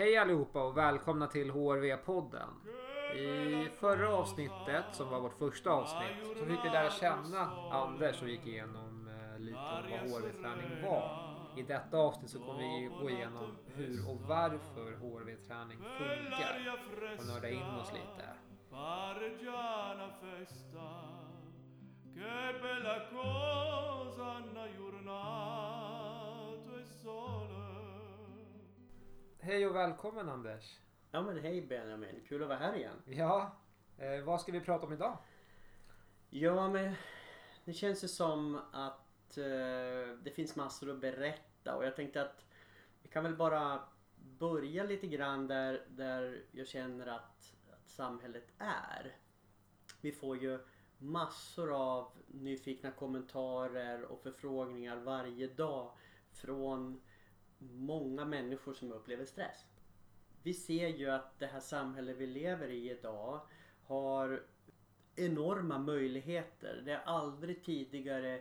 Hej allihopa och välkomna till HRV-podden. I förra avsnittet, som var vårt första avsnitt, så fick vi lära känna Anders och gick igenom eh, lite om vad HRV-träning var. I detta avsnitt så kommer vi gå igenom hur och varför HRV-träning funkar och nörda in oss lite. Che bella cosa una giornata è solo Hej och välkommen Anders! Ja men hej Benjamin, kul att vara här igen. Ja, eh, vad ska vi prata om idag? Ja men det känns ju som att eh, det finns massor att berätta och jag tänkte att vi kan väl bara börja lite grann där, där jag känner att, att samhället är. Vi får ju massor av nyfikna kommentarer och förfrågningar varje dag från många människor som upplever stress. Vi ser ju att det här samhället vi lever i idag har enorma möjligheter. Det har aldrig tidigare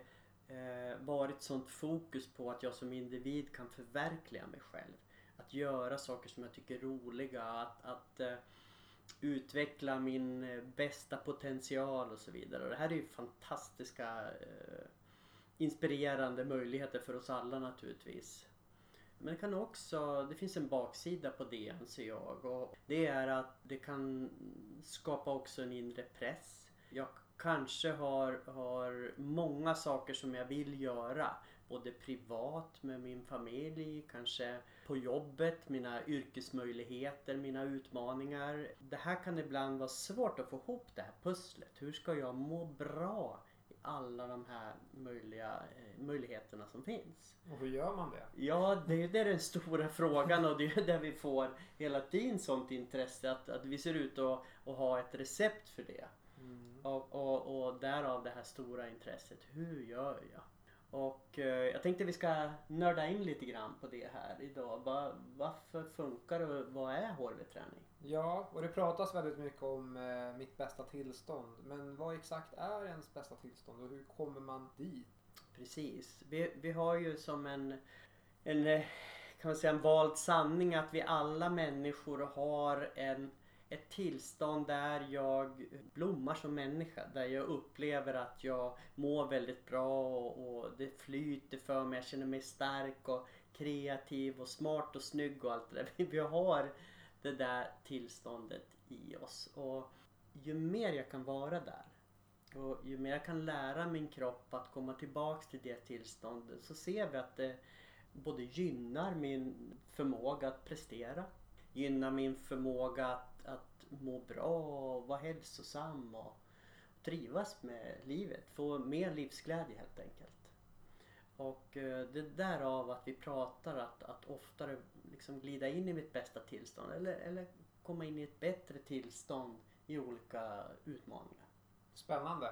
eh, varit sånt fokus på att jag som individ kan förverkliga mig själv. Att göra saker som jag tycker är roliga, att, att eh, utveckla min eh, bästa potential och så vidare. Och det här är ju fantastiska eh, inspirerande möjligheter för oss alla naturligtvis. Men det kan också, det finns en baksida på det anser jag. Och det är att det kan skapa också en inre press. Jag kanske har, har många saker som jag vill göra. Både privat med min familj, kanske på jobbet, mina yrkesmöjligheter, mina utmaningar. Det här kan ibland vara svårt att få ihop det här pusslet. Hur ska jag må bra alla de här möjliga, eh, möjligheterna som finns? Och hur gör man det? Ja, det är det är den stora frågan och det är där vi får hela tiden sånt intresse att, att vi ser ut att, att ha ett recept för det. Och, och, och därav det här stora intresset. Hur gör jag? Och eh, jag tänkte vi ska nörda in lite grann på det här idag. Va, varför funkar det och vad är HRV-träning? Ja, och det pratas väldigt mycket om eh, mitt bästa tillstånd. Men vad exakt är ens bästa tillstånd och hur kommer man dit? Precis. Vi, vi har ju som en, en eh, kan man säga en vald sanning att vi alla människor har en, ett tillstånd där jag blommar som människa. Där jag upplever att jag mår väldigt bra och, och det flyter för mig. Jag känner mig stark och kreativ och smart och snygg och allt det där. Vi har det där tillståndet i oss. Och ju mer jag kan vara där och ju mer jag kan lära min kropp att komma tillbaks till det tillståndet så ser vi att det både gynnar min förmåga att prestera, gynnar min förmåga att, må bra och vara hälsosam och trivas med livet, få mer livsglädje helt enkelt. Och eh, det är därav att vi pratar att, att oftare liksom glida in i mitt bästa tillstånd eller, eller komma in i ett bättre tillstånd i olika utmaningar. Spännande.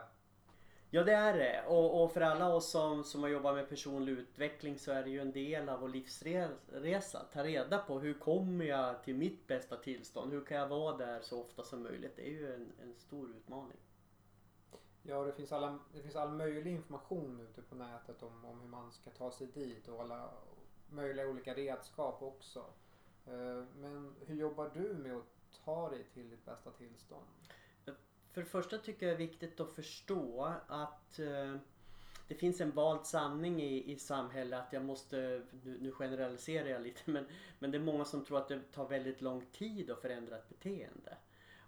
Ja det är det och, och för alla oss som, som har jobbat med personlig utveckling så är det ju en del av vår livsresa. Ta reda på hur kommer jag till mitt bästa tillstånd? Hur kan jag vara där så ofta som möjligt? Det är ju en, en stor utmaning. Ja, det finns, alla, det finns all möjlig information ute på nätet om, om hur man ska ta sig dit och alla möjliga olika redskap också. Eh, men hur jobbar du med att ta dig till ditt bästa tillstånd? För det första tycker jag det är viktigt att förstå att eh, det finns en vald sanning i, i samhället att jag måste, nu, nu generaliserar jag lite men, men det är många som tror att det tar väldigt lång tid att förändra ett beteende.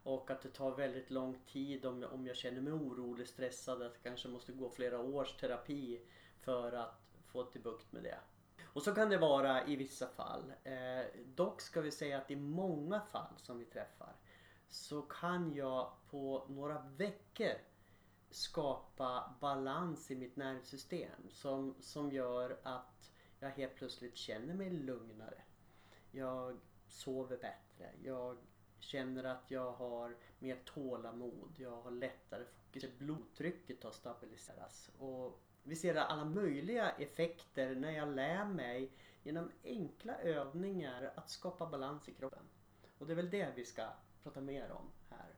Och att det tar väldigt lång tid om jag, om jag känner mig orolig, stressad, att jag kanske måste gå flera års terapi för att få till bukt med det. Och så kan det vara i vissa fall. Eh, dock ska vi säga att i många fall som vi träffar så kan jag på några veckor skapa balans i mitt nervsystem som, som gör att jag helt plötsligt känner mig lugnare. Jag sover bättre. Jag känner att jag har mer tålamod. Jag har lättare fokus. Blodtrycket har stabiliserats. Och vi ser alla möjliga effekter när jag lär mig genom enkla övningar att skapa balans i kroppen. Och det är väl det vi ska prata mer om här.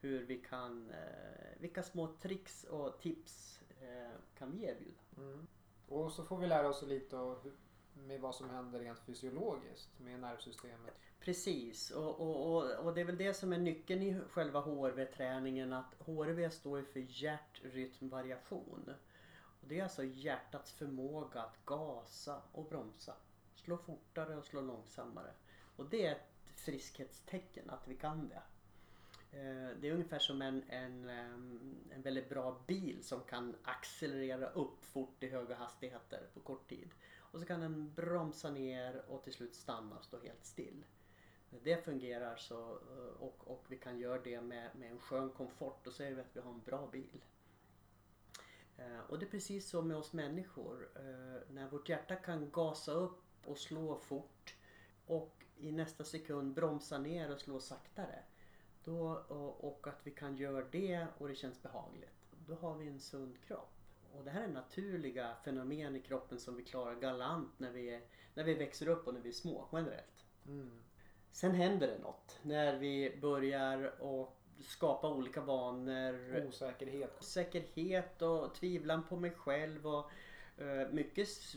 Hur vi kan, eh, vilka små tricks och tips eh, kan vi erbjuda? Mm. Och så får vi lära oss lite med vad som händer rent fysiologiskt med nervsystemet. Precis och, och, och, och det är väl det som är nyckeln i själva HRV-träningen att HRV står för hjärtrytmvariation. Och det är alltså hjärtats förmåga att gasa och bromsa. Slå fortare och slå långsammare. Och det är friskhetstecken att vi kan det. Eh, det är ungefär som en, en, ehm, en väldigt bra bil som kan accelerera upp fort i höga hastigheter på kort tid. Och så kan den bromsa ner och till slut stanna och stå helt still. När det fungerar så, eh, och, och vi kan göra det med, med en skön komfort, då säger vi att vi har en bra bil. Eh, och det är precis så med oss människor. När vårt hjärta kan gasa upp och slå fort och i nästa sekund bromsa ner och slå saktare. Då, och, och att vi kan göra det och det känns behagligt. Då har vi en sund kropp. Och det här är naturliga fenomen i kroppen som vi klarar galant när vi, är, när vi växer upp och när vi är små generellt. Mm. Sen händer det något när vi börjar och skapa olika vanor. Osäkerhet. Osäkerhet och tvivlan på mig själv och mycket, s-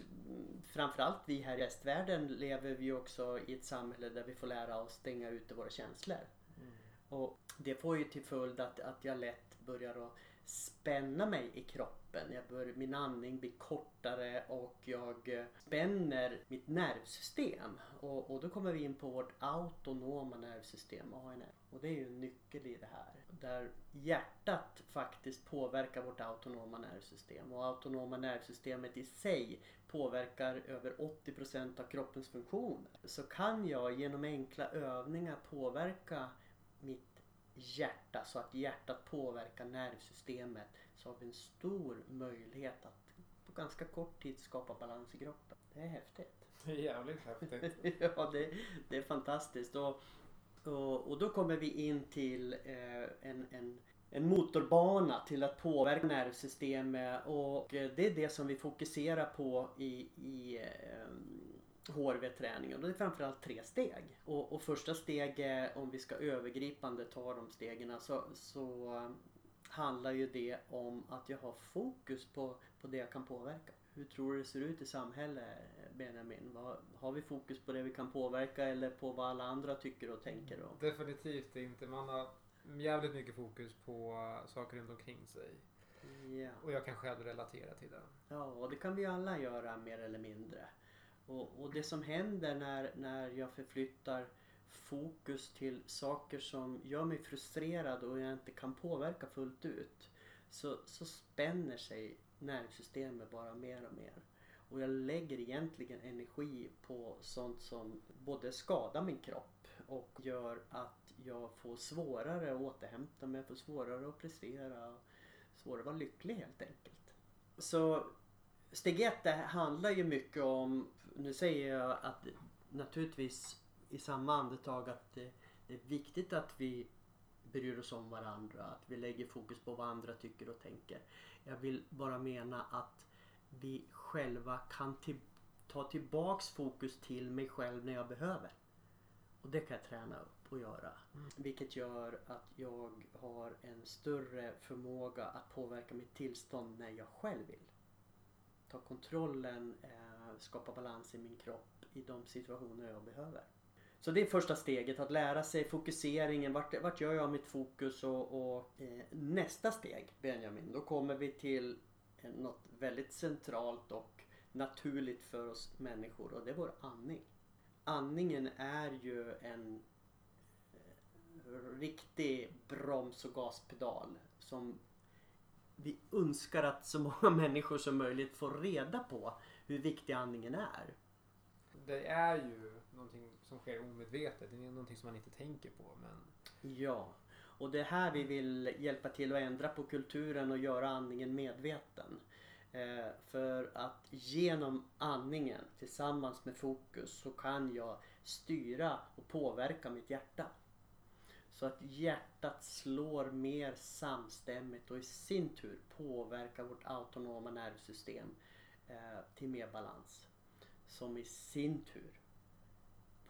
framförallt vi här i västvärlden lever vi också i ett samhälle där vi får lära oss stänga ute våra känslor. Mm. Och det får ju till följd att, att jag lätt börjar att spänna mig i kroppen. Jag bör, min andning blir kortare och jag eh, spänner mitt nervsystem. Och, och då kommer vi in på vårt autonoma nervsystem, ANR. Och det är ju en nyckel i det här. Där hjärtat faktiskt påverkar vårt autonoma nervsystem. Och autonoma nervsystemet i sig påverkar över 80% av kroppens funktioner. Så kan jag genom enkla övningar påverka mitt hjärta så att hjärtat påverkar nervsystemet så har vi en stor möjlighet att på ganska kort tid skapa balans i kroppen. Det är häftigt. Det är jävligt häftigt. ja, det, det är fantastiskt. Och, och, och då kommer vi in till eh, en, en, en motorbana till att påverka nervsystemet och eh, det är det som vi fokuserar på i, i eh, HRV-träningen. Och det är framförallt tre steg. Och, och första steget, om vi ska övergripande ta de stegen, så, så eh, handlar ju det om att jag har fokus på, på det jag kan påverka. Hur tror du det ser ut i samhället Benjamin? Vad, har vi fokus på det vi kan påverka eller på vad alla andra tycker och tänker? Och... Definitivt inte. Man har jävligt mycket fokus på uh, saker runt omkring sig. Ja. Och jag kan själv relatera till det. ja, och det kan vi alla göra mer eller mindre. Och, och det som händer när, när jag förflyttar fokus till saker som gör mig frustrerad och jag inte kan påverka fullt ut. Så, så spänner sig nervsystemet bara mer och mer. Och jag lägger egentligen energi på sånt som både skadar min kropp och gör att jag får svårare att återhämta mig, får svårare att prestera, svårare att vara lycklig helt enkelt. Så steg ett det handlar ju mycket om, nu säger jag att naturligtvis i samma andetag att det, det är viktigt att vi bryr oss om varandra, att vi lägger fokus på vad andra tycker och tänker. Jag vill bara mena att vi själva kan till, ta tillbaks fokus till mig själv när jag behöver. Och det kan jag träna upp och göra. Vilket gör att jag har en större förmåga att påverka mitt tillstånd när jag själv vill. Ta kontrollen, eh, skapa balans i min kropp i de situationer jag behöver. Så det är första steget, att lära sig fokuseringen. Vart, vart gör jag mitt fokus? Och, och eh, nästa steg, Benjamin, då kommer vi till eh, något väldigt centralt och naturligt för oss människor och det är vår andning. Andningen är ju en eh, riktig broms och gaspedal som vi önskar att så många människor som möjligt får reda på hur viktig andningen är. Det är ju någonting som sker omedvetet. Det är någonting som man inte tänker på. Men Ja, och det är här vi vill hjälpa till att ändra på kulturen och göra andningen medveten. Eh, för att genom andningen tillsammans med fokus så kan jag styra och påverka mitt hjärta. Så att hjärtat slår mer samstämmigt och i sin tur påverkar vårt autonoma nervsystem Eh, till mer balans. Som i sin tur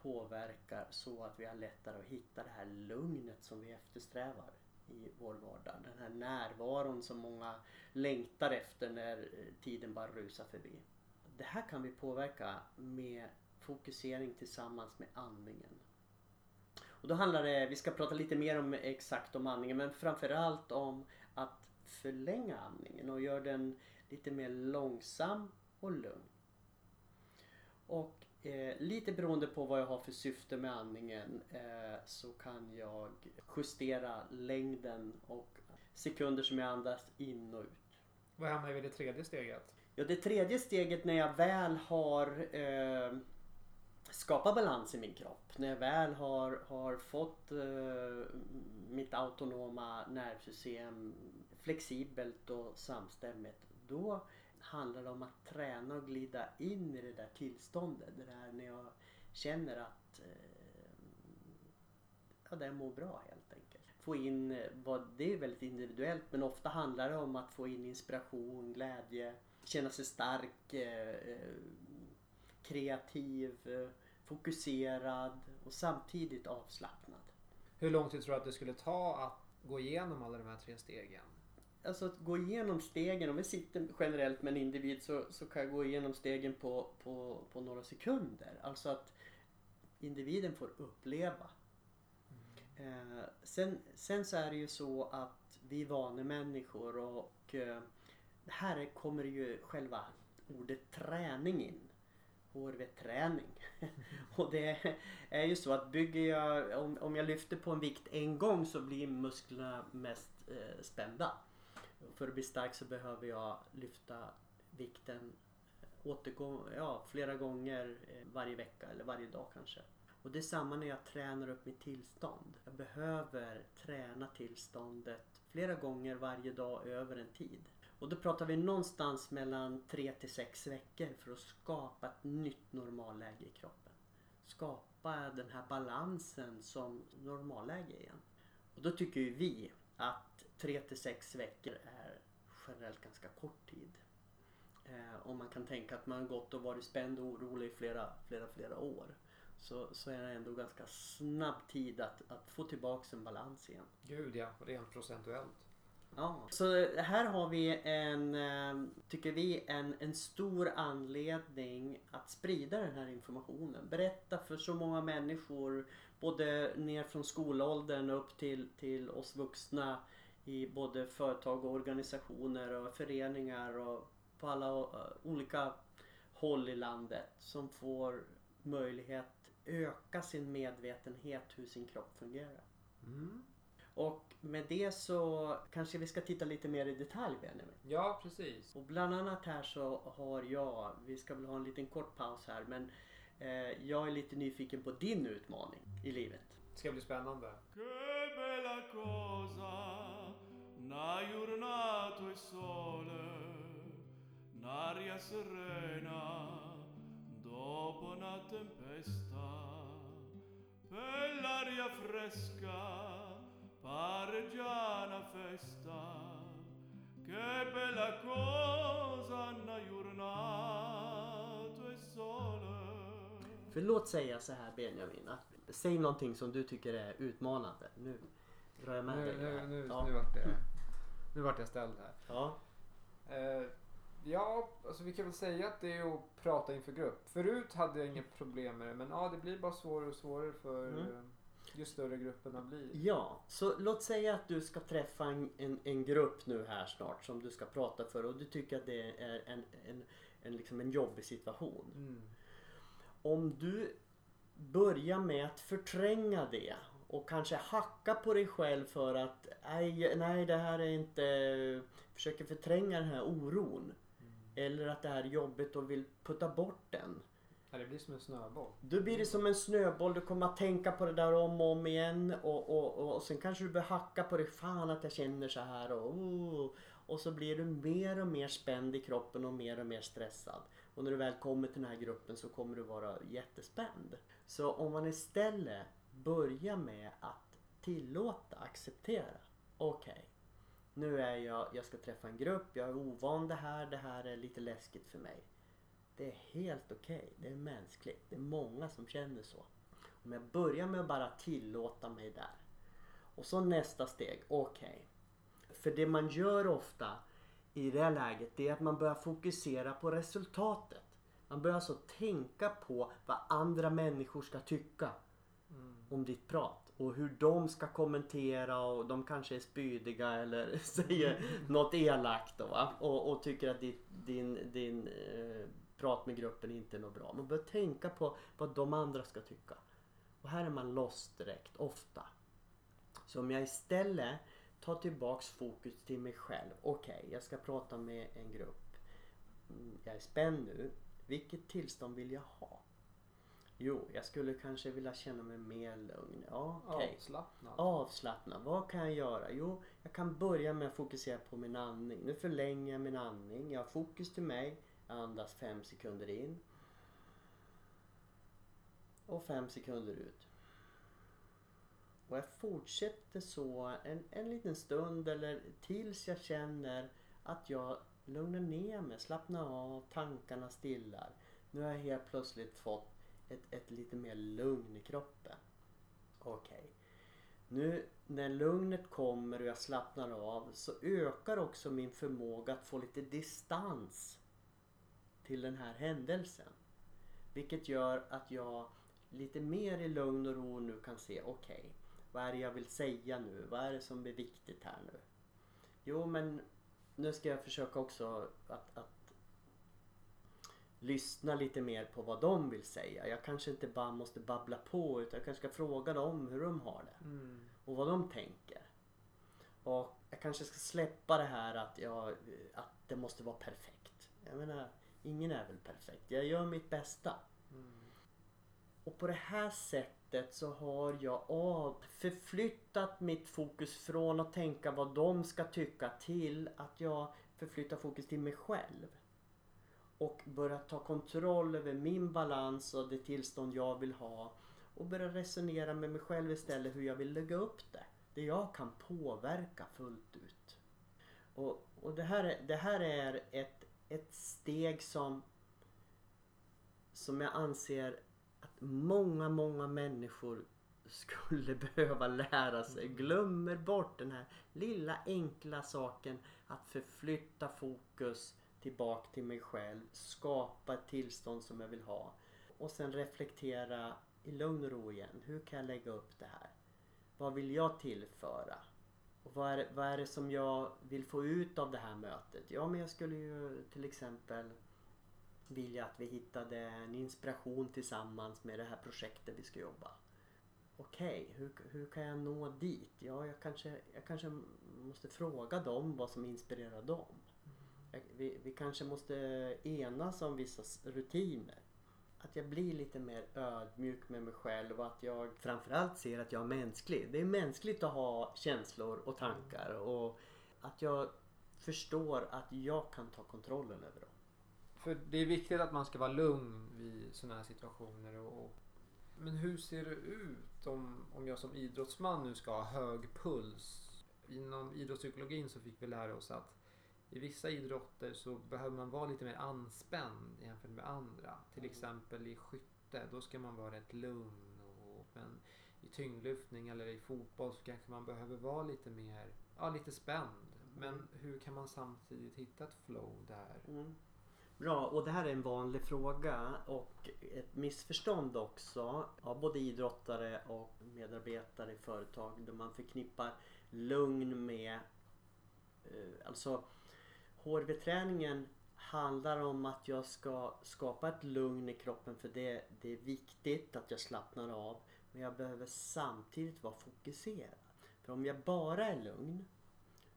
påverkar så att vi har lättare att hitta det här lugnet som vi eftersträvar i vår vardag. Den här närvaron som många längtar efter när eh, tiden bara rusar förbi. det här kan vi påverka med fokusering tillsammans med andningen. Och då handlar det, vi ska prata lite mer om exakt om andningen men framförallt om att förlänga andningen och göra den lite mer långsam och lugn. Och eh, lite beroende på vad jag har för syfte med andningen eh, så kan jag justera längden och sekunder som jag andas in och ut. Vad hamnar vi vid det tredje steget? Ja, det tredje steget när jag väl har eh, skapat balans i min kropp. När jag väl har, har fått eh, mitt autonoma nervsystem flexibelt och samstämmigt. Då handlar det om att träna och glida in i det där tillståndet. Det där när jag känner att eh, ja, det mår bra helt enkelt. Få in, eh, vad, det är väldigt individuellt men ofta handlar det om att få in inspiration, glädje, känna sig stark, eh, eh, kreativ, fokuserad och samtidigt avslappnad. Hur lång tid tror du att det skulle ta att gå igenom alla de här tre stegen? Alltså att gå igenom stegen, om vi sitter generellt med en individ så, så kan jag gå igenom stegen på, på, på några sekunder. Alltså att individen får uppleva. Eh, sen, sen så är det ju så att vi vanemänniskor och eh, här kommer ju själva ordet träning in. HRV-träning. och det är ju så att bygger jag, om, om jag lyfter på en vikt en gång så blir musklerna mest eh, spända. För att bli stark så behöver jag lyfta vikten eh, återgå, ja, flera gånger eh, varje vecka eller varje dag kanske. Och det är samma när jag tränar upp mitt tillstånd. Jag behöver träna tillståndet flera gånger varje dag över en tid. Och då pratar vi någonstans mellan 3 till 6 veckor för att skapa ett nytt normalläge i kroppen. Skapa den här balansen som normalläge igen. Och då tycker ju vi att 3 till 6 veckor är generellt ganska kort tid. Eh, om man kan tänka att man gått och varit spänd och orolig i flera, flera, flera år. Så, så är det ändå ganska snabb tid att, att få tillbaka en balans igen. Gud ja, rent procentuellt. Ja, så här har vi en, eh, tycker vi, en, en stor anledning att sprida den här informationen. Berätta för så många människor, både ner från skolåldern upp till, till oss vuxna i både företag och organisationer och föreningar och på alla eh, olika håll i landet som får möjlighet öka sin medvetenhet hur sin kropp fungerar. Mm. Och med det så kanske vi ska titta lite mer i detalj Benjamin. Ja, precis. Och bland annat här så har jag, vi ska väl ha en liten kort paus här men jag är lite nyfiken på din utmaning i livet. Det ska bli spännande. Che bella cosa, una giornata e sole, un'aria serena, dopo una tempesta, per l'aria fresca, pareggiana festa, che bella cosa, una giornata e sole. För låt säga så här Benjamin, att, säg någonting som du tycker är utmanande. Nu drar jag med Nu, dig. nu, nu, ja. nu, vart det, nu vart jag ställd här. Ja. Eh, ja, alltså vi kan väl säga att det är att prata inför grupp. Förut hade jag inga problem med det men ja, det blir bara svårare och svårare för Mm. eh, ju större grupperna blir. Ja, så låt säga att du ska träffa en, en, en grupp nu här snart som du ska prata för och du tycker att det är en, en, en, liksom en jobbig situation. Mm. Om du börjar med att förtränga det och kanske hacka på dig själv för att nej, nej det här är inte... Försöker förtränga den här oron. Eller att det här är jobbigt och vill putta bort den. Ja, det blir som en snöboll. Då blir det som en snöboll. Du kommer att tänka på det där om och om igen. Och, och, och, och sen kanske du börjar hacka på det. Fan att jag känner så här. Och, oh och så blir du mer och mer spänd i kroppen och mer och mer stressad. Och när du väl kommer till den här gruppen så kommer du vara jättespänd. Så om man istället börjar med att tillåta, acceptera. Okej, nu är jag, jag ska träffa en grupp, jag är ovan det här, det här är lite läskigt för mig. Det är helt okej, det är mänskligt. Det är många som känner så. Om jag börjar med att bara tillåta mig där. Och så nästa steg, okej. För det man gör ofta i det här läget det är att man börjar fokusera på resultatet. Man börjar alltså tänka på vad andra människor ska tycka Mm. om ditt prat. Och hur de ska kommentera och de kanske är spydiga eller säger något elakt då? Och, och tycker att ditt, din, din eh, prat med gruppen inte är något bra. Man bör tänka på vad de andra ska tycka. Och här är man lost direkt, ofta. Så om jag istället tar tillbaks fokus till mig själv. Okej, jag ska prata med en grupp. Mm, Jag är spänd nu. Vilket tillstånd vill jag ha? Jo, jag skulle kanske vilja känna mig mer lugn. Ja, okej. Avslappnad. Avslappnad. Vad kan jag göra? Jo, jag kan börja med att fokusera på min andning. Nu förlänger jag min andning. Jag har fokus till mig. Jag andas fem sekunder in. Och fem sekunder ut. Och jag fortsätter så en, en liten stund eller tills jag känner att jag lugnar ner mig, slappnar av, tankarna stillar. Nu har jag helt plötsligt fått ett, ett lite mer lugn i kroppen. Okej. Nu när lugnet kommer och jag slappnar av så ökar också min förmåga att få lite distans till den här händelsen. Vilket gör att jag lite mer i lugn och ro nu kan se, okej, vad är det jag vill säga nu? Vad är det som är viktigt här nu? Jo, men nu ska jag försöka också att, att lyssna lite mer på vad de vill säga. Jag kanske inte bara måste babbla på utan jag kanske ska fråga dem hur de har det Mm. och vad de tänker. Och jag kanske ska släppa det här att, jag, att det måste vara perfekt. Jag menar, ingen är väl perfekt. Jag gör mitt bästa. Mm. Och på det här sättet så har jag av, förflyttat mitt fokus från att tänka vad de ska tycka till att jag förflyttar fokus till mig själv. Och börjar ta kontroll över min balans och det tillstånd jag vill ha. Och börja resonera med mig själv istället hur jag vill lägga upp det. Det jag kan påverka fullt ut. Och, och det, här, är- det här är ett, ett steg som som jag anser många, många människor skulle behöva lära sig. Glömmer bort den här lilla enkla saken att förflytta fokus tillbaka till mig själv, skapa ett tillstånd som jag vill ha och sen reflektera i lugn och ro igen. Hur kan jag lägga upp det här? Vad vill jag tillföra? Och vad är, det, vad är det som jag vill få ut av det här mötet? Ja, men jag skulle ju till exempel vilja att vi hittade en inspiration tillsammans med det här projektet vi ska jobba. Okej, hur, hur kan jag nå dit? Ja, jag kanske, jag kanske måste fråga dem vad som inspirerar dem. Jag, vi, vi kanske måste enas om vissa rutiner. Att jag blir lite mer ödmjuk med mig själv och att jag framförallt ser att jag är mänsklig. Det är mänskligt att ha känslor och tankar och att jag förstår att jag kan ta kontrollen över dem. För det är viktigt att man ska vara lugn vid sådana här situationer. Och, och, men hur ser det ut om, om jag som idrottsman nu ska ha hög puls? Inom idrottspsykologin så fick vi lära oss att i vissa idrotter så behöver man vara lite mer anspänd jämfört med andra. Till exempel i skytte, då ska man vara rätt lugn. Och, men i tyngdlyftning eller i fotboll så kanske man behöver vara lite mer, ja lite spänd. Men hur kan man samtidigt hitta ett flow där? Mm. Bra, och det här är en vanlig fråga och ett missförstånd också av både idrottare och medarbetare i företag där man förknippar lugn med eh, alltså HRV-träningen handlar om att jag ska skapa ett lugn i kroppen för det, det är viktigt att jag slappnar av men jag behöver samtidigt vara fokuserad. För om jag bara är lugn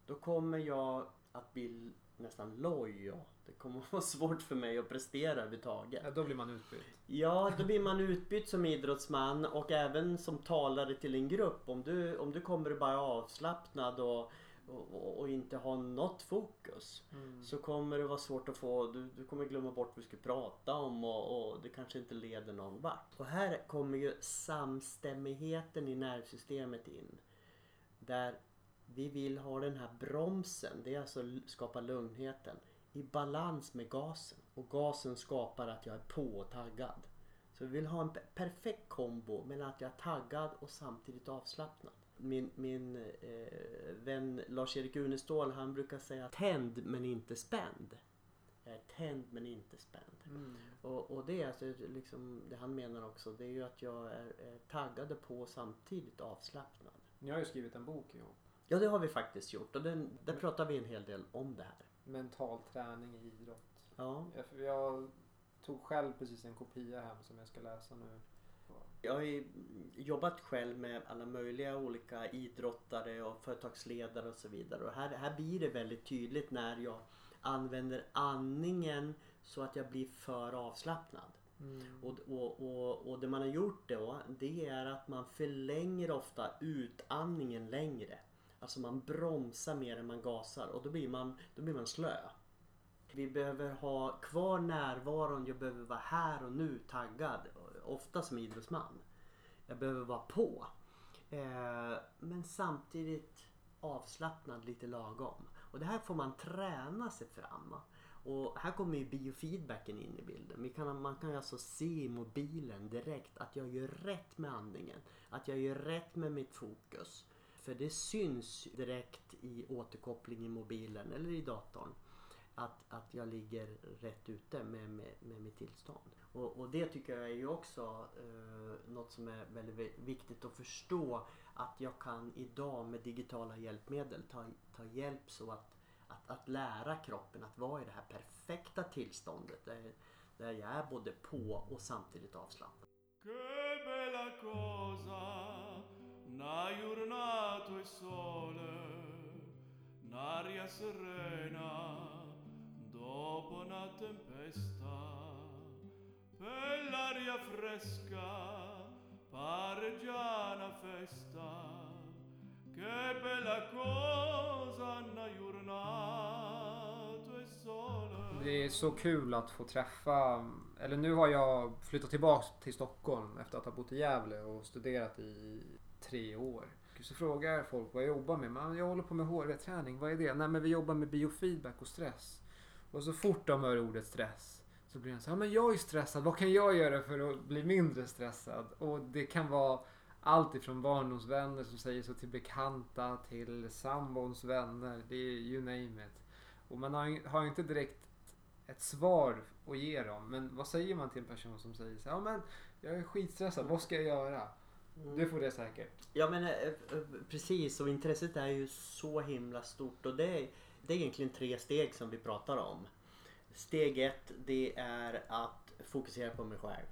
då kommer jag att bli nästan loj. och Det kommer att vara svårt för mig att prestera överhuvudtaget. Ja, då blir man utbytt. Ja, då blir man utbytt som idrottsman och även som talare till en grupp. Om du, om du kommer bara avslappnad och, och, och inte har något fokus Mm. så kommer det vara svårt att få, du, du kommer glömma bort vad du ska prata om och, och det kanske inte leder någon vart. Och här kommer ju samstämmigheten i nervsystemet in. Där vi vill ha den här bromsen, det är alltså skapa lugnheten, i balans med gasen. Och gasen skapar att jag är på och taggad. Så vi vill ha en pe- perfekt kombo mellan att jag är taggad och samtidigt avslappnad. Min, min eh, vän Lars-Erik Unestål han brukar säga tänd men inte spänd. Jag är tänd men inte spänd. Mm. Och, och det är alltså liksom, det han menar också, det är ju att jag är, är taggad på och samtidigt avslappnad. Ni har ju skrivit en bok ihop. Ja det har vi faktiskt gjort och den, där pratar vi en hel del om det här. Mental träning i idrott. Ja. Jag, jag tog själv precis en kopia hem som jag ska läsa nu. Jag har ju jobbat själv med alla möjliga olika idrottare och företagsledare och så vidare. Och här, här blir det väldigt tydligt när jag använder andningen så att jag blir för avslappnad. Mm. Och, och, och, och det man har gjort då det är att man förlänger ofta utandningen längre. Alltså man bromsar mer än man gasar och då blir man, då blir man slö. Vi behöver ha kvar närvaron, jag behöver vara här och nu taggad. Ofta som idrottsman. Jag behöver vara på. Eh, men samtidigt avslappnad lite lagom. Och det här får man träna sig fram. Och här kommer ju biofeedbacken in i bilden. Kan, man kan alltså se i mobilen direkt att jag gör rätt med andningen. Att jag gör rätt med mitt fokus. För det syns direkt i återkoppling i mobilen eller i datorn. Att, att jag ligger rätt ute med, med, med mitt tillstånd. Och, och det tycker jag är ju också eh, något som är väldigt viktigt att förstå. Att jag kan idag med digitala hjälpmedel ta, ta hjälp så att, att, att lära kroppen att vara i det här perfekta tillståndet. Där, där jag är både på och samtidigt avslappnad. Che bella una giornata e sole, un'aria serena, dopo una tempesta, per l'aria fresca, pare già una festa, che bella cosa, una giornata e sole. Det är så kul att få träffa, eller nu har jag flyttat tillbaka till Stockholm efter att ha bott i Gävle och studerat i tre år. Så frågar folk vad jag jobbar med. Men jag håller på med HRV-träning. Vad är det? Nej men vi jobbar med biofeedback och stress. Och så fort de hör ordet stress så blir de så här, men jag är stressad. Vad kan jag göra för att bli mindre stressad? Och det kan vara allt ifrån barndomsvänner som säger så till bekanta till sambons vänner. Det är you name it. Och man har ju har inte direkt ett svar att ge dem. Men vad säger man till en person som säger så här, ja men jag är skitstressad, vad ska jag göra? Mm. Du får det säkert. Ja men eh, eh, precis och intresset är ju så himla stort och det är, det är egentligen tre steg som vi pratar om. Steg ett det är att fokusera på mig själv.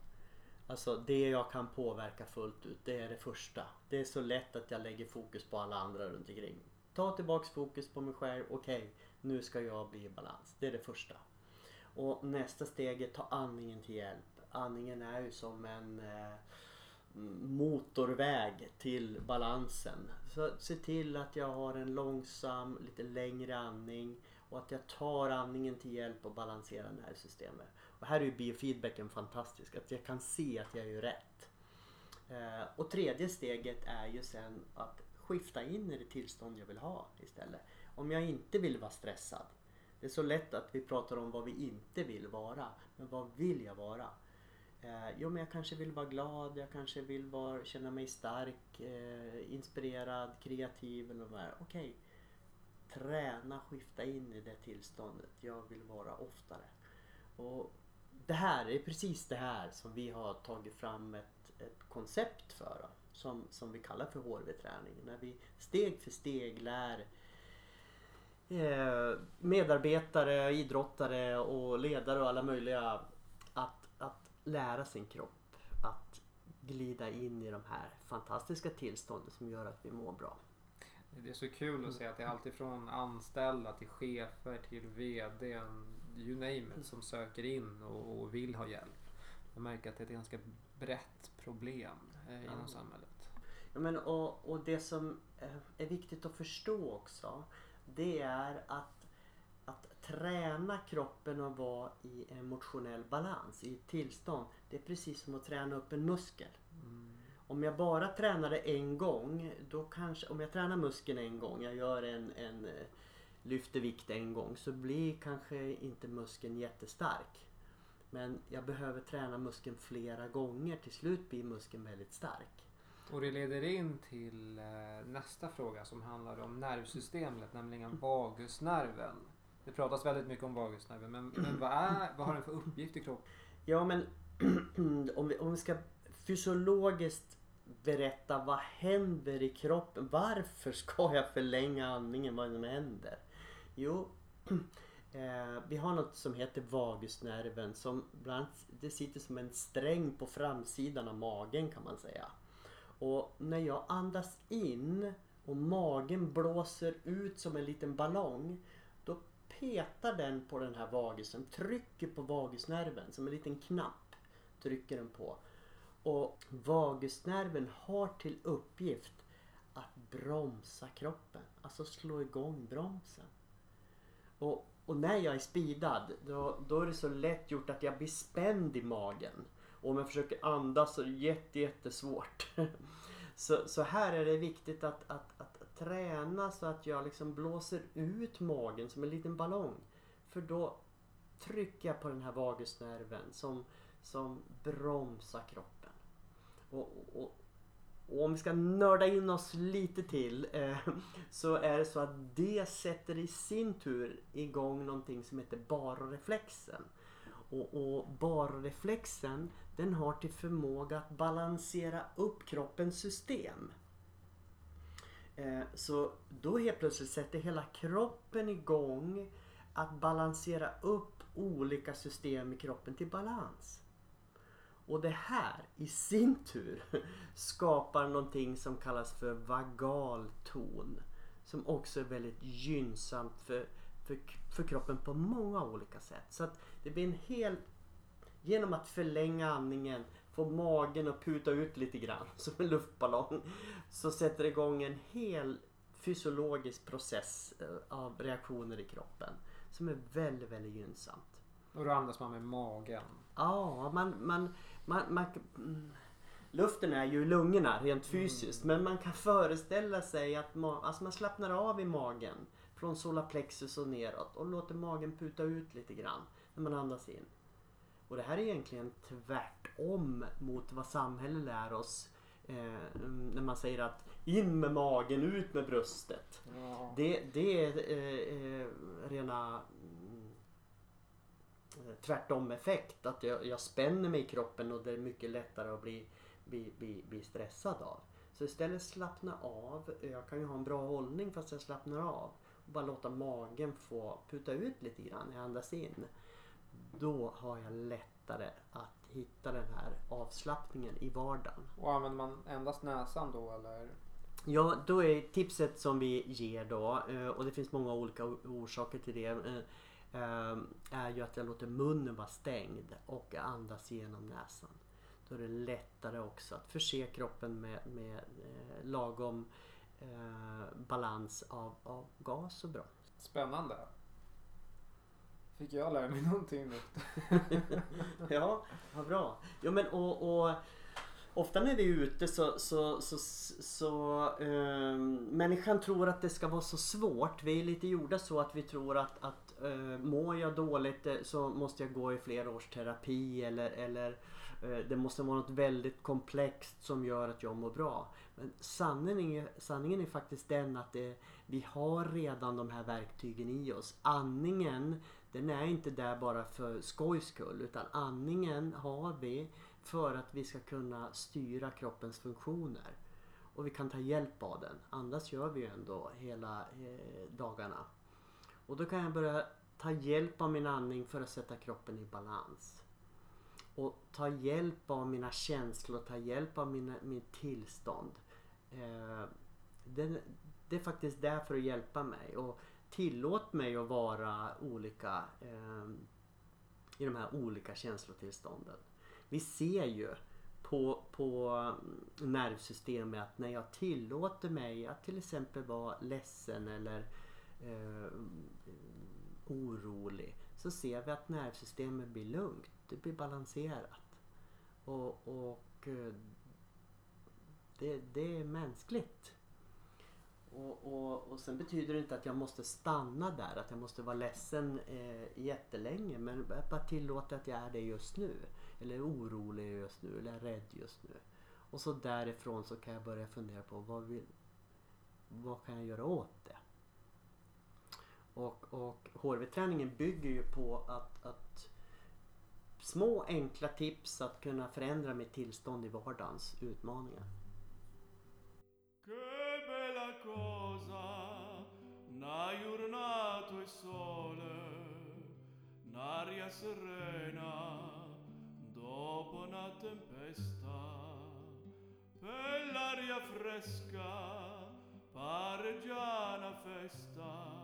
Alltså det jag kan påverka fullt ut, det är det första. Det är så lätt att jag lägger fokus på alla andra runt omkring. Ta tillbaks fokus på mig själv, okej nu ska jag bli i balans. Det är det första. Och nästa steg är ta andningen till hjälp. Andningen är ju som en eh, motorväg till balansen. Så se till att jag har en långsam, lite längre andning och att jag tar andningen till hjälp och balanserar nervsystemet. Och här är ju biofeedbacken fantastisk, att jag kan se att jag gör rätt. Eh, och tredje steget är ju sen att skifta in i det tillstånd jag vill ha istället. Om jag inte vill vara stressad. Det är så lätt att vi pratar om vad vi inte vill vara. Men vad vill jag vara? Eh, jo men jag kanske vill vara glad, jag kanske vill vara, känna mig stark, eh, inspirerad, kreativ eller vad det är. Okej. Träna, skifta in i det tillståndet. Jag vill vara oftare. Och det här är precis det här som vi har tagit fram ett, ett koncept för. då, Som, som vi kallar för HRV-träning. När vi steg för steg lär eh, medarbetare, idrottare och ledare och alla möjliga lära sin kropp att glida in i de här fantastiska tillstånden som gör att vi mår bra. Det är så kul att se att det är alltifrån anställda till chefer till VD, you name it, som söker in och, och vill ha hjälp. Jag märker att det är ett ganska brett problem eh, inom Ja. samhället. Ja, men, och, och det som eh, är viktigt att förstå också det är att träna kroppen och vara i emotionell balans, i ett tillstånd. Det är precis som att träna upp en muskel. Mm. Om jag bara tränar det en gång, då kanske, om jag tränar muskeln en gång, jag gör en, en eh, lyfter vikt en gång, så blir kanske inte muskeln jättestark. Men jag behöver träna muskeln flera gånger, till slut blir muskeln väldigt stark. Och det leder in till eh, nästa fråga som handlar om nervsystemet, nämligen vagusnerven. Det pratas väldigt mycket om vagusnerven men, men vad, är, vad har den för uppgift i kroppen? Ja men om vi, om vi ska fysiologiskt berätta vad händer i kroppen. Varför ska jag förlänga andningen? Vad som händer? Jo, eh, vi har något som heter vagusnerven som bland annat, det sitter som en sträng på framsidan av magen kan man säga. Och när jag andas in och magen blåser ut som en liten ballong petar den på den här vagusen, trycker på vagusnerven som en liten knapp. Trycker den på. Och vagusnerven har till uppgift att bromsa kroppen. Alltså slå igång bromsen. Och, och när jag är speedad då, då är det så lätt gjort att jag blir spänd i magen. Och om jag försöker andas så är det jätte, jättesvårt. Så, så här är det viktigt att, att, att träna så att jag liksom blåser ut magen som en liten ballong. För då trycker jag på den här vagusnerven som, som bromsar kroppen. Och, och, och om vi ska nörda in oss lite till eh, så är det så att det sätter i sin tur igång någonting som heter baroreflexen. Och, och baroreflexen den har till förmåga att balansera upp kroppens system. Eh, så då helt plötsligt sätter hela kroppen igång att balansera upp olika system i kroppen till balans. Och det här i sin tur skapar någonting som kallas för vagal ton. Som också är väldigt gynnsamt för, för, för kroppen på många olika sätt. Så att det blir en hel... Genom att förlänga andningen, få magen att puta ut lite grann som en luftballong. Så sätter det igång en hel fysiologisk process eh, av reaktioner i kroppen. Som är väldigt, väldigt gynnsamt. Och då andas man med magen. Ja, man, man, man, man, mm, luften är ju i lungorna rent fysiskt. Men man kan föreställa sig att ma- alltså man slappnar av i magen. Från solarplexus och neråt och låter magen puta ut lite grann när man andas in. Och det här är egentligen tvärtom mot vad samhället lär oss. Eh, när man säger att in med magen, ut med bröstet. Ja. Det, det är eh, eh, rena mm, eh, tvärtom effekt. Att jag, jag spänner mig i kroppen och det är mycket lättare att bli, bli, bli, bli stressad av. Så istället slappna av. Jag kan ju ha en bra hållning fast jag slappnar av. Och bara låta magen få puta ut lite grann när jag andas in. Då har jag lättare att hitta den här avslappningen i vardagen. Och använder man endast näsan då eller? Ja, då är tipset som vi ger då, eh, och det finns många olika orsaker till det, eh, eh, är ju att jag låter munnen vara stängd och andas genom näsan. Då är det lättare också att förse kroppen med, med lagom balans av, av gas och bra. Spännande. Fick jag lära mig någonting nytt. Ja, vad bra. Jo men och, och ofta när vi är ute så, så, så, så eh, människan tror att det ska vara så svårt. Vi är lite gjorda så att vi tror att, att eh, mår jag dåligt eh, så måste jag gå i flera års terapi eller, eller eh, det måste vara något väldigt komplext som gör att jag mår bra. Men sanningen är, sanningen är faktiskt den att det, vi har redan de här verktygen i oss. Andningen den är inte där bara för skojs skull utan andningen har vi för att vi ska kunna styra kroppens funktioner. Och vi kan ta hjälp av den. Andas gör vi ju ändå hela eh, dagarna. Och då kan jag börja ta hjälp av min andning för att sätta kroppen i balans. Och ta hjälp av mina känslor, ta hjälp av mina, mitt tillstånd. Eh, den, det är faktiskt där för att hjälpa mig. Och tillåt mig att vara olika eh, i de här olika känslotillstånden. Vi ser ju på, på mm, nervsystemet att när jag tillåter mig att till exempel vara ledsen eller eh, orolig så ser vi att nervsystemet blir lugnt. Det blir balanserat. Och, och eh, det, det är mänskligt. Och, och, och sen betyder det inte att jag måste stanna där, att jag måste vara ledsen eh, jättelänge. Men bara tillåta att jag är det just nu. Eller är orolig just nu, eller är rädd just nu. Och så därifrån så kan jag börja fundera på vad, vill, vad kan jag göra åt det? Och, och HRV-träningen bygger ju på att, att små enkla tips att kunna förändra mitt tillstånd i vardagens utmaningar. Good una giornata e sole, un'aria serena, dopo una tempesta, per l'aria fresca, pare già una festa.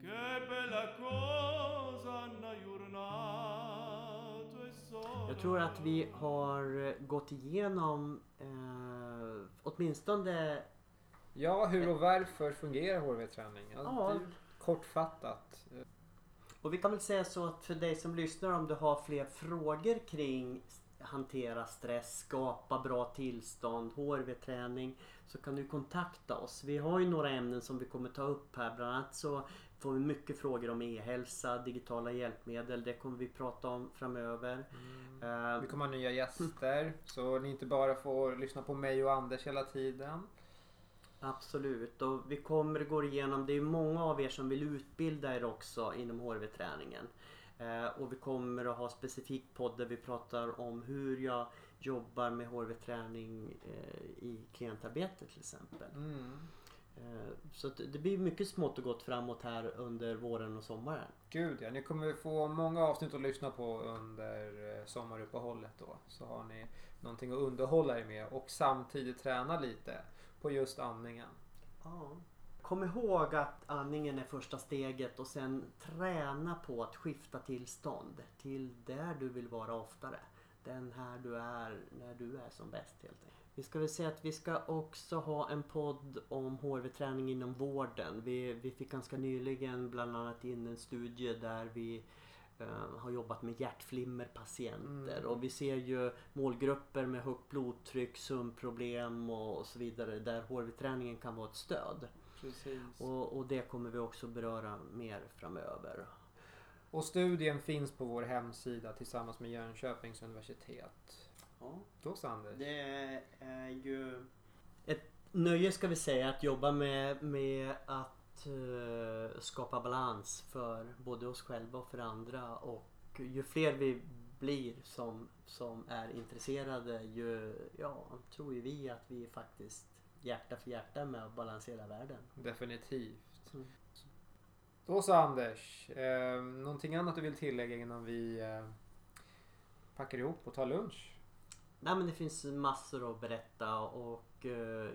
Che bella cosa, una giornata e sole. Jag tror att vi har eh, gått igenom eh, åtminstone Ja, hur och varför fungerar HRV-träning? Ja, Ja. Kortfattat. Och vi kan väl säga så att för dig som lyssnar om du har fler frågor kring hantera stress, skapa bra tillstånd, HRV-träning så kan du kontakta oss. Vi har ju några ämnen som vi kommer ta upp här. Bland annat så får vi mycket frågor om e-hälsa, digitala hjälpmedel. Det kommer vi prata om framöver. Eh, Vi kommer ha nya gäster så ni inte bara får lyssna på mig och Anders hela tiden. Absolut och vi kommer gå igenom, det är många av er som vill utbilda er också inom HRV-träningen. Eh, och vi kommer att ha specifikt podd där vi pratar om hur jag jobbar med HRV-träning eh, i klientarbete till exempel. Mm. Eh, så det blir mycket smått och gott framåt här under våren och sommaren. Gud ja, ni kommer få många avsnitt att lyssna på under eh, sommaruppehållet då. Så har ni någonting att underhålla er med och samtidigt träna lite på just andningen. Ja. Kom ihåg att andningen är första steget och sen träna på att skifta tillstånd till där du vill vara oftare. Den här du är när du är som bäst helt enkelt. Vi ska väl säga att vi ska också ha en podd om HRV-träning inom vården. Vi, vi fick ganska nyligen bland annat in en studie där vi har jobbat med hjärtflimmerpatienter Mm. och vi ser ju målgrupper med högt blodtryck, sömnproblem och så vidare där HRV-träningen kan vara ett stöd. Och, Och, och det kommer vi också beröra mer framöver. studien finns på vår hemsida tillsammans med Jönköpings universitet. Ja, Då så Anders. det är ju ett nöje ska vi säga att jobba med, med att eh, skapa balans för både oss själva och för andra. Och ju fler vi blir som, som är intresserade ju, ja, tror ju vi att vi faktiskt hjärta för hjärta med att balansera världen. Definitivt. Mm. Då så Anders. Eh, någonting annat du vill tillägga innan vi eh, packar ihop och tar lunch? Nej men det finns massor att berätta och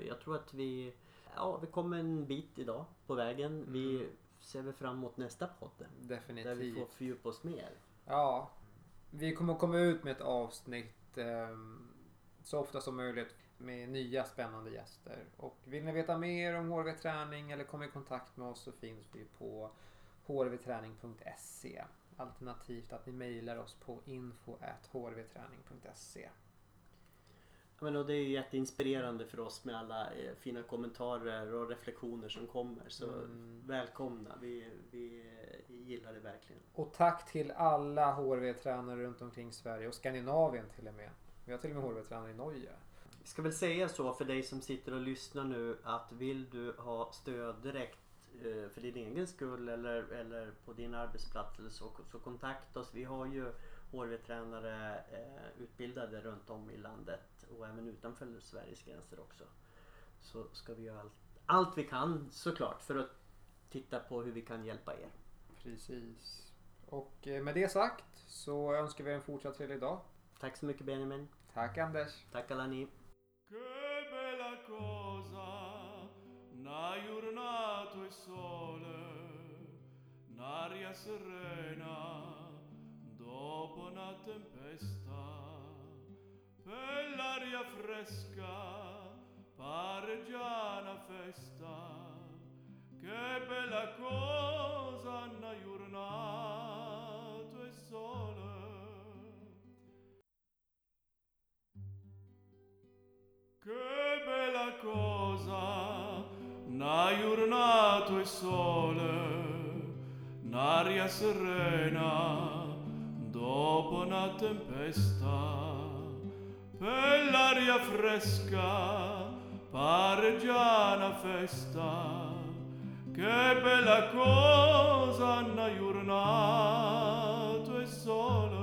jag tror att vi, ja, vi kommer en bit idag på vägen. Vi Mm. ser väl fram emot nästa podd där vi Definitivt. får fördjupa oss mer. Ja, vi kommer komma ut med ett avsnitt eh, så ofta som möjligt med nya spännande gäster. Och vill ni veta mer om HRV Träning eller komma i kontakt med oss så finns vi på hrvträning.se. Alternativt att ni mejlar oss på info.hrvträning.se. Men och det är jätteinspirerande för oss med alla eh, fina kommentarer och reflektioner som kommer. Så Mm. välkomna, vi, vi gillar det verkligen. Och tack till alla HRV-tränare runt omkring Sverige och Skandinavien till och med. Vi har till och med HRV-tränare i Norge. Vi ska väl säga så för dig som sitter och lyssnar nu att vill du ha stöd direkt eh, för din egen skull eller, eller på din arbetsplats så, så kontakta oss. Vi har ju HRV-tränare eh, utbildade runt om i landet och även utanför Sveriges gränser också. Så ska vi göra allt, allt vi kan såklart för att titta på hur vi kan hjälpa er. Precis. Och eh, med det sagt så önskar vi en fortsatt trevlig dag. Tack så mycket Benjamin. Tack Anders. Tack alla ni. E un'aria serena, dopo una tempesta, bell'aria fresca pare già una festa che bella cosa una giornata e sole. Che bella cosa una giornata e sole un'aria serena dopo una tempesta e l'aria fresca pare già una festa che bella cosa hanno giornata e solo